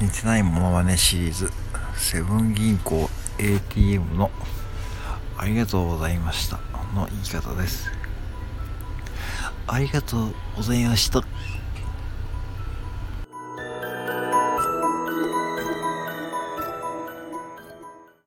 似てないものまねシリーズ。セブン銀行 ATM のありがとうございましたの言い方です。ありがとうございました。